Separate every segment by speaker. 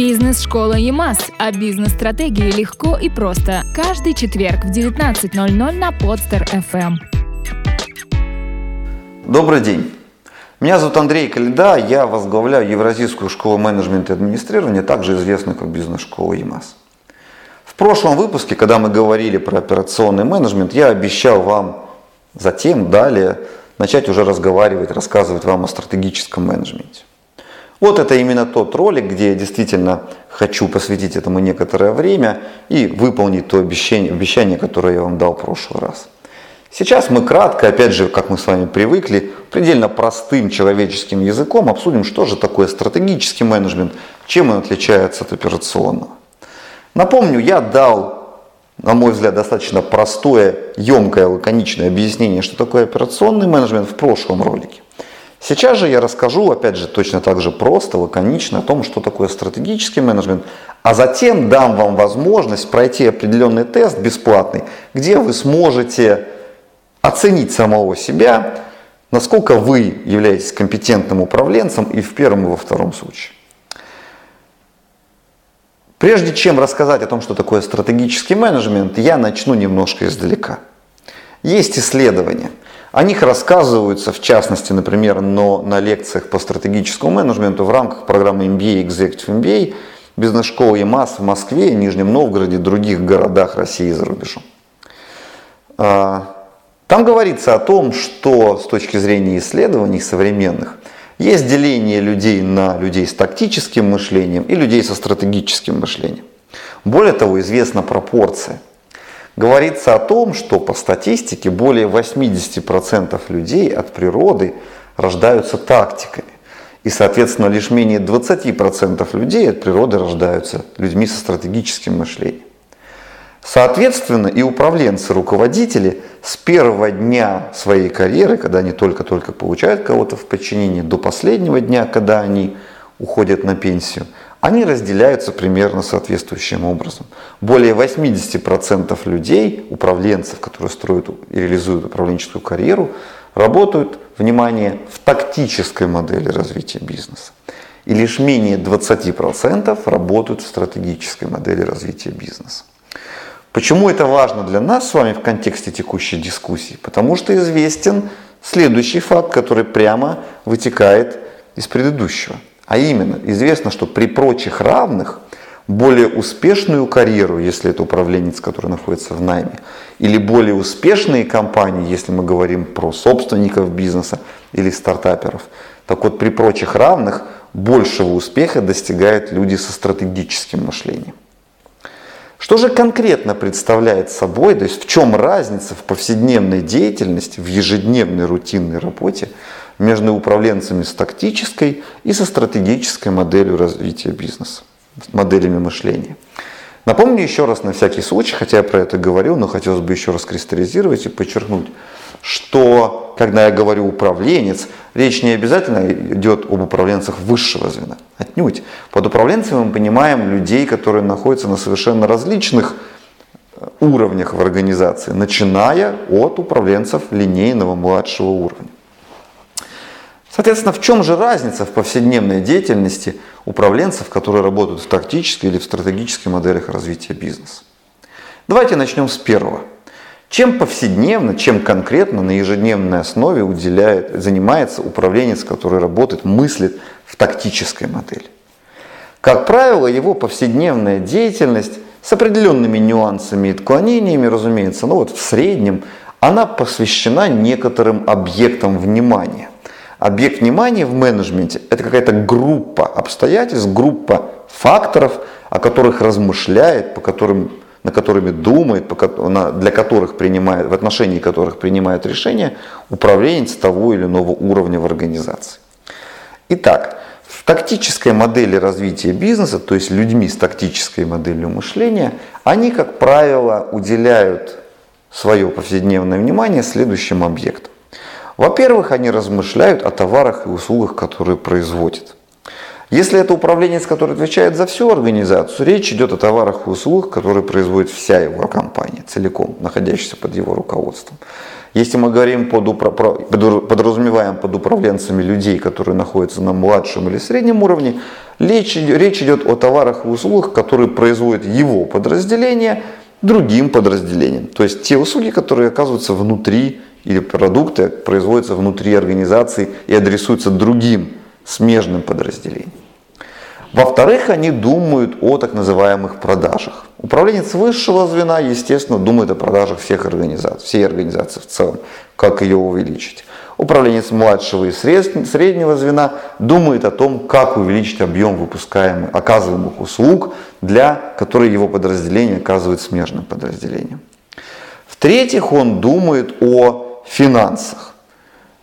Speaker 1: Бизнес-школа ЕМАС. О бизнес-стратегии легко и просто. Каждый четверг в 19.00 на Подстер FM.
Speaker 2: Добрый день. Меня зовут Андрей Калида, я возглавляю Евразийскую школу менеджмента и администрирования, также известную как бизнес-школа ЕМАС. В прошлом выпуске, когда мы говорили про операционный менеджмент, я обещал вам затем, далее, начать уже разговаривать, рассказывать вам о стратегическом менеджменте. Вот это именно тот ролик, где я действительно хочу посвятить этому некоторое время и выполнить то обещание, обещание которое я вам дал в прошлый раз. Сейчас мы кратко, опять же, как мы с вами привыкли, предельно простым человеческим языком обсудим, что же такое стратегический менеджмент, чем он отличается от операционного. Напомню, я дал, на мой взгляд, достаточно простое, емкое, лаконичное объяснение, что такое операционный менеджмент в прошлом ролике. Сейчас же я расскажу, опять же, точно так же просто, лаконично о том, что такое стратегический менеджмент, а затем дам вам возможность пройти определенный тест бесплатный, где вы сможете оценить самого себя, насколько вы являетесь компетентным управленцем и в первом, и во втором случае. Прежде чем рассказать о том, что такое стратегический менеджмент, я начну немножко издалека. Есть исследования – о них рассказываются, в частности, например, но на лекциях по стратегическому менеджменту в рамках программы MBA Executive MBA бизнес-школы ЕМАС в Москве, Нижнем Новгороде и других городах России и за рубежом. А, там говорится о том, что с точки зрения исследований современных есть деление людей на людей с тактическим мышлением и людей со стратегическим мышлением. Более того, известна пропорция – говорится о том, что по статистике более 80% людей от природы рождаются тактиками. И, соответственно, лишь менее 20% людей от природы рождаются людьми со стратегическим мышлением. Соответственно, и управленцы, руководители с первого дня своей карьеры, когда они только-только получают кого-то в подчинении, до последнего дня, когда они уходят на пенсию, они разделяются примерно соответствующим образом. Более 80% людей, управленцев, которые строят и реализуют управленческую карьеру, работают, внимание, в тактической модели развития бизнеса. И лишь менее 20% работают в стратегической модели развития бизнеса. Почему это важно для нас с вами в контексте текущей дискуссии? Потому что известен следующий факт, который прямо вытекает из предыдущего – а именно, известно, что при прочих равных более успешную карьеру, если это управленец, который находится в найме, или более успешные компании, если мы говорим про собственников бизнеса или стартаперов, так вот при прочих равных большего успеха достигают люди со стратегическим мышлением. Что же конкретно представляет собой, то есть в чем разница в повседневной деятельности, в ежедневной рутинной работе между управленцами с тактической и со стратегической моделью развития бизнеса, моделями мышления. Напомню еще раз на всякий случай, хотя я про это говорил, но хотелось бы еще раз кристаллизировать и подчеркнуть, что когда я говорю управленец, речь не обязательно идет об управленцах высшего звена. Отнюдь. Под управленцами мы понимаем людей, которые находятся на совершенно различных э, уровнях в организации, начиная от управленцев линейного младшего уровня. Соответственно, в чем же разница в повседневной деятельности управленцев, которые работают в тактической или в стратегической моделях развития бизнеса? Давайте начнем с первого. Чем повседневно, чем конкретно на ежедневной основе уделяет, занимается управленец, который работает, мыслит в тактической модели? Как правило, его повседневная деятельность с определенными нюансами и отклонениями, разумеется, но вот в среднем, она посвящена некоторым объектам внимания. Объект внимания в менеджменте – это какая-то группа обстоятельств, группа факторов, о которых размышляет, по которым, на которыми думает, для которых принимает, в отношении которых принимает решение управленец того или иного уровня в организации. Итак, в тактической модели развития бизнеса, то есть людьми с тактической моделью мышления, они, как правило, уделяют свое повседневное внимание следующим объектам. Во-первых, они размышляют о товарах и услугах, которые производят. Если это управленец, который отвечает за всю организацию, речь идет о товарах и услугах, которые производит вся его компания, целиком, находящаяся под его руководством. Если мы говорим под, подразумеваем под управленцами людей, которые находятся на младшем или среднем уровне, Речь, речь идет о товарах и услугах, которые производит его подразделение другим подразделениям. То есть те услуги, которые оказываются внутри или продукты производятся внутри организации и адресуются другим смежным подразделениям. Во-вторых, они думают о так называемых продажах. Управленец высшего звена, естественно, думает о продажах всех организаций, всей организации в целом, как ее увеличить. Управленец младшего и среднего звена думает о том, как увеличить объем выпускаемых, оказываемых услуг, для которых его подразделение оказывает смежным подразделением. В-третьих, он думает о финансах.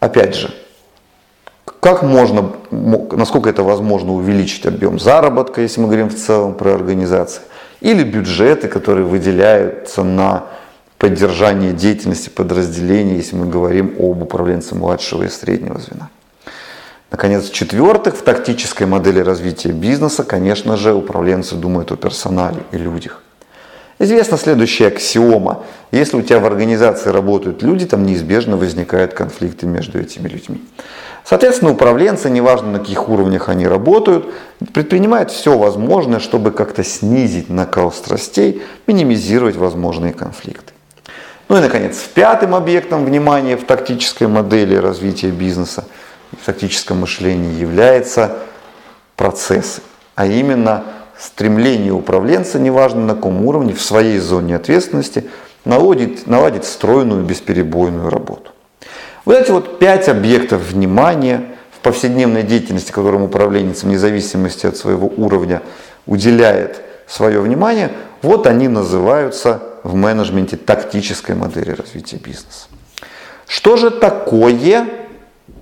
Speaker 2: Опять же, как можно, насколько это возможно, увеличить объем заработка, если мы говорим в целом про организации, или бюджеты, которые выделяются на поддержание деятельности подразделений, если мы говорим об управленце младшего и среднего звена. Наконец, в-четвертых, в тактической модели развития бизнеса, конечно же, управленцы думают о персонале и людях. Известна следующая аксиома. Если у тебя в организации работают люди, там неизбежно возникают конфликты между этими людьми. Соответственно, управленцы, неважно на каких уровнях они работают, предпринимают все возможное, чтобы как-то снизить накал страстей, минимизировать возможные конфликты. Ну и, наконец, пятым объектом внимания в тактической модели развития бизнеса, в тактическом мышлении является процессы, а именно стремление управленца, неважно на каком уровне, в своей зоне ответственности, наладить, наладить стройную бесперебойную работу. Вот эти вот пять объектов внимания в повседневной деятельности, которым управленец вне зависимости от своего уровня уделяет свое внимание, вот они называются в менеджменте тактической модели развития бизнеса. Что же такое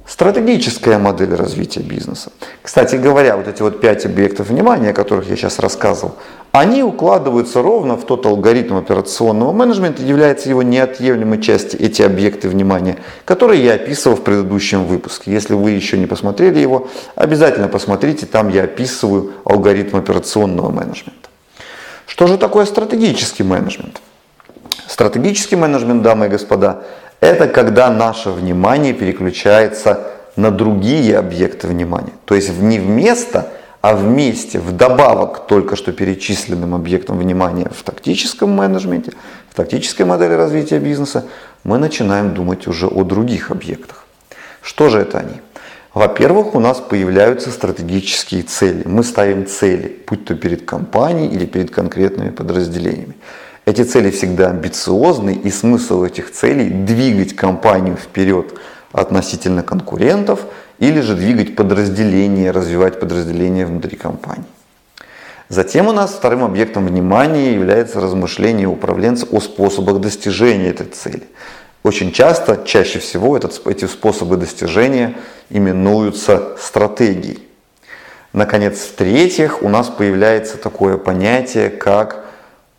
Speaker 2: Стратегическая модель развития бизнеса. Кстати говоря, вот эти вот пять объектов внимания, о которых я сейчас рассказывал, они укладываются ровно в тот алгоритм операционного менеджмента, является его неотъемлемой частью эти объекты внимания, которые я описывал в предыдущем выпуске. Если вы еще не посмотрели его, обязательно посмотрите, там я описываю алгоритм операционного менеджмента. Что же такое стратегический менеджмент? Стратегический менеджмент, дамы и господа, это когда наше внимание переключается на другие объекты внимания. То есть не вместо, а вместе, вдобавок к только что перечисленным объектам внимания в тактическом менеджменте, в тактической модели развития бизнеса, мы начинаем думать уже о других объектах. Что же это они? Во-первых, у нас появляются стратегические цели. Мы ставим цели, будь то перед компанией или перед конкретными подразделениями. Эти цели всегда амбициозны, и смысл этих целей – двигать компанию вперед относительно конкурентов или же двигать подразделения, развивать подразделения внутри компании. Затем у нас вторым объектом внимания является размышление управленца о способах достижения этой цели. Очень часто, чаще всего этот, эти способы достижения именуются стратегией. Наконец, в-третьих, у нас появляется такое понятие, как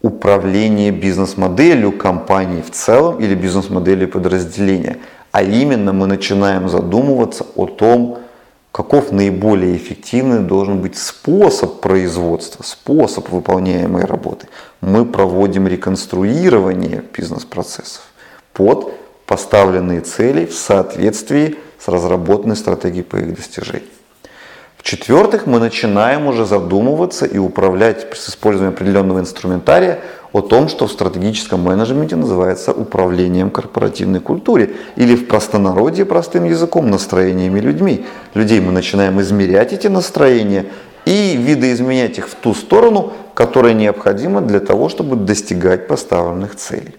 Speaker 2: управление бизнес-моделью компании в целом или бизнес-моделью подразделения. А именно мы начинаем задумываться о том, каков наиболее эффективный должен быть способ производства, способ выполняемой работы. Мы проводим реконструирование бизнес-процессов под поставленные цели в соответствии с разработанной стратегией по их достижению. В-четвертых, мы начинаем уже задумываться и управлять с использованием определенного инструментария о том, что в стратегическом менеджменте называется управлением корпоративной культуре или в простонародье простым языком настроениями людьми. Людей мы начинаем измерять эти настроения и видоизменять их в ту сторону, которая необходима для того, чтобы достигать поставленных целей.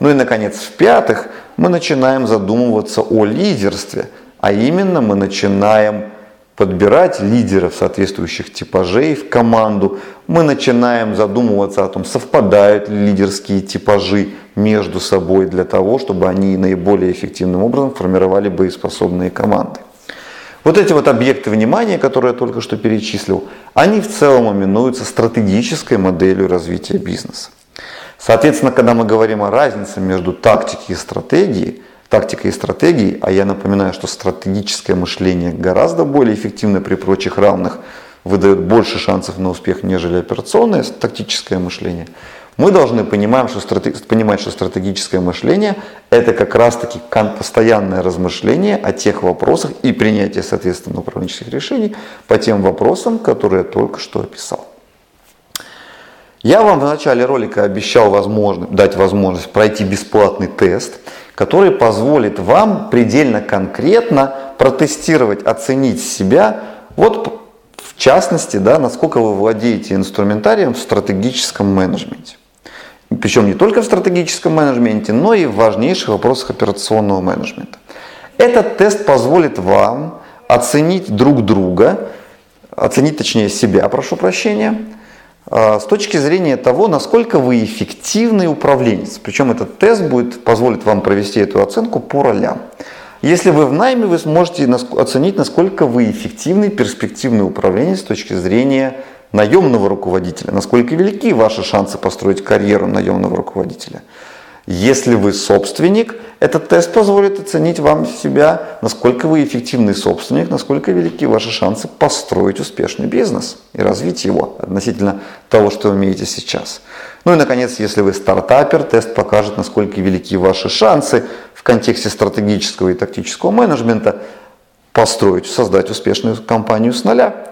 Speaker 2: Ну и, наконец, в-пятых, мы начинаем задумываться о лидерстве, а именно мы начинаем подбирать лидеров соответствующих типажей в команду. Мы начинаем задумываться о том, совпадают ли лидерские типажи между собой для того, чтобы они наиболее эффективным образом формировали боеспособные команды. Вот эти вот объекты внимания, которые я только что перечислил, они в целом именуются стратегической моделью развития бизнеса. Соответственно, когда мы говорим о разнице между тактикой и стратегией, тактикой и стратегией, а я напоминаю, что стратегическое мышление гораздо более эффективно при прочих равных, выдает больше шансов на успех, нежели операционное тактическое мышление. Мы должны понимать, что, стратег... понимать, что стратегическое мышление – это как раз-таки постоянное размышление о тех вопросах и принятие, соответственно, управленческих решений по тем вопросам, которые я только что описал. Я вам в начале ролика обещал возможно, дать возможность пройти бесплатный тест, который позволит вам предельно конкретно протестировать, оценить себя, вот в частности, да, насколько вы владеете инструментарием в стратегическом менеджменте. Причем не только в стратегическом менеджменте, но и в важнейших вопросах операционного менеджмента. Этот тест позволит вам оценить друг друга, оценить точнее себя, прошу прощения, с точки зрения того, насколько вы эффективный управленец. Причем этот тест будет, позволит вам провести эту оценку по ролям. Если вы в найме, вы сможете оценить, насколько вы эффективный, перспективный управленец с точки зрения наемного руководителя, насколько велики ваши шансы построить карьеру наемного руководителя. Если вы собственник, этот тест позволит оценить вам себя, насколько вы эффективный собственник, насколько велики ваши шансы построить успешный бизнес и развить его относительно того, что вы умеете сейчас. Ну и, наконец, если вы стартапер, тест покажет, насколько велики ваши шансы в контексте стратегического и тактического менеджмента построить, создать успешную компанию с нуля.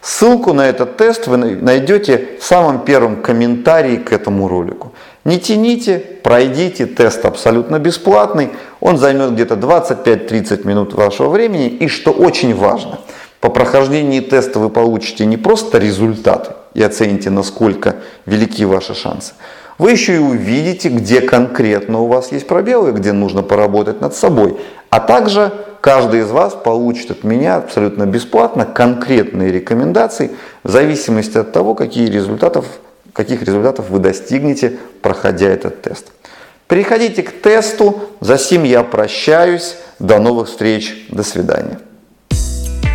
Speaker 2: Ссылку на этот тест вы найдете в самом первом комментарии к этому ролику. Не тяните, пройдите, тест абсолютно бесплатный, он займет где-то 25-30 минут вашего времени. И что очень важно, по прохождении теста вы получите не просто результаты и оцените, насколько велики ваши шансы, вы еще и увидите, где конкретно у вас есть пробелы, где нужно поработать над собой. А также каждый из вас получит от меня абсолютно бесплатно конкретные рекомендации в зависимости от того, какие результатов, каких результатов вы достигнете, проходя этот тест. Переходите к тесту. За сим я прощаюсь. До новых встреч. До свидания.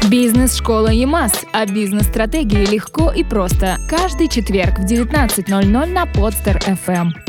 Speaker 1: Бизнес-школа ЕМАС. О бизнес-стратегии легко и просто. Каждый четверг в 19.00 на Подстер FM.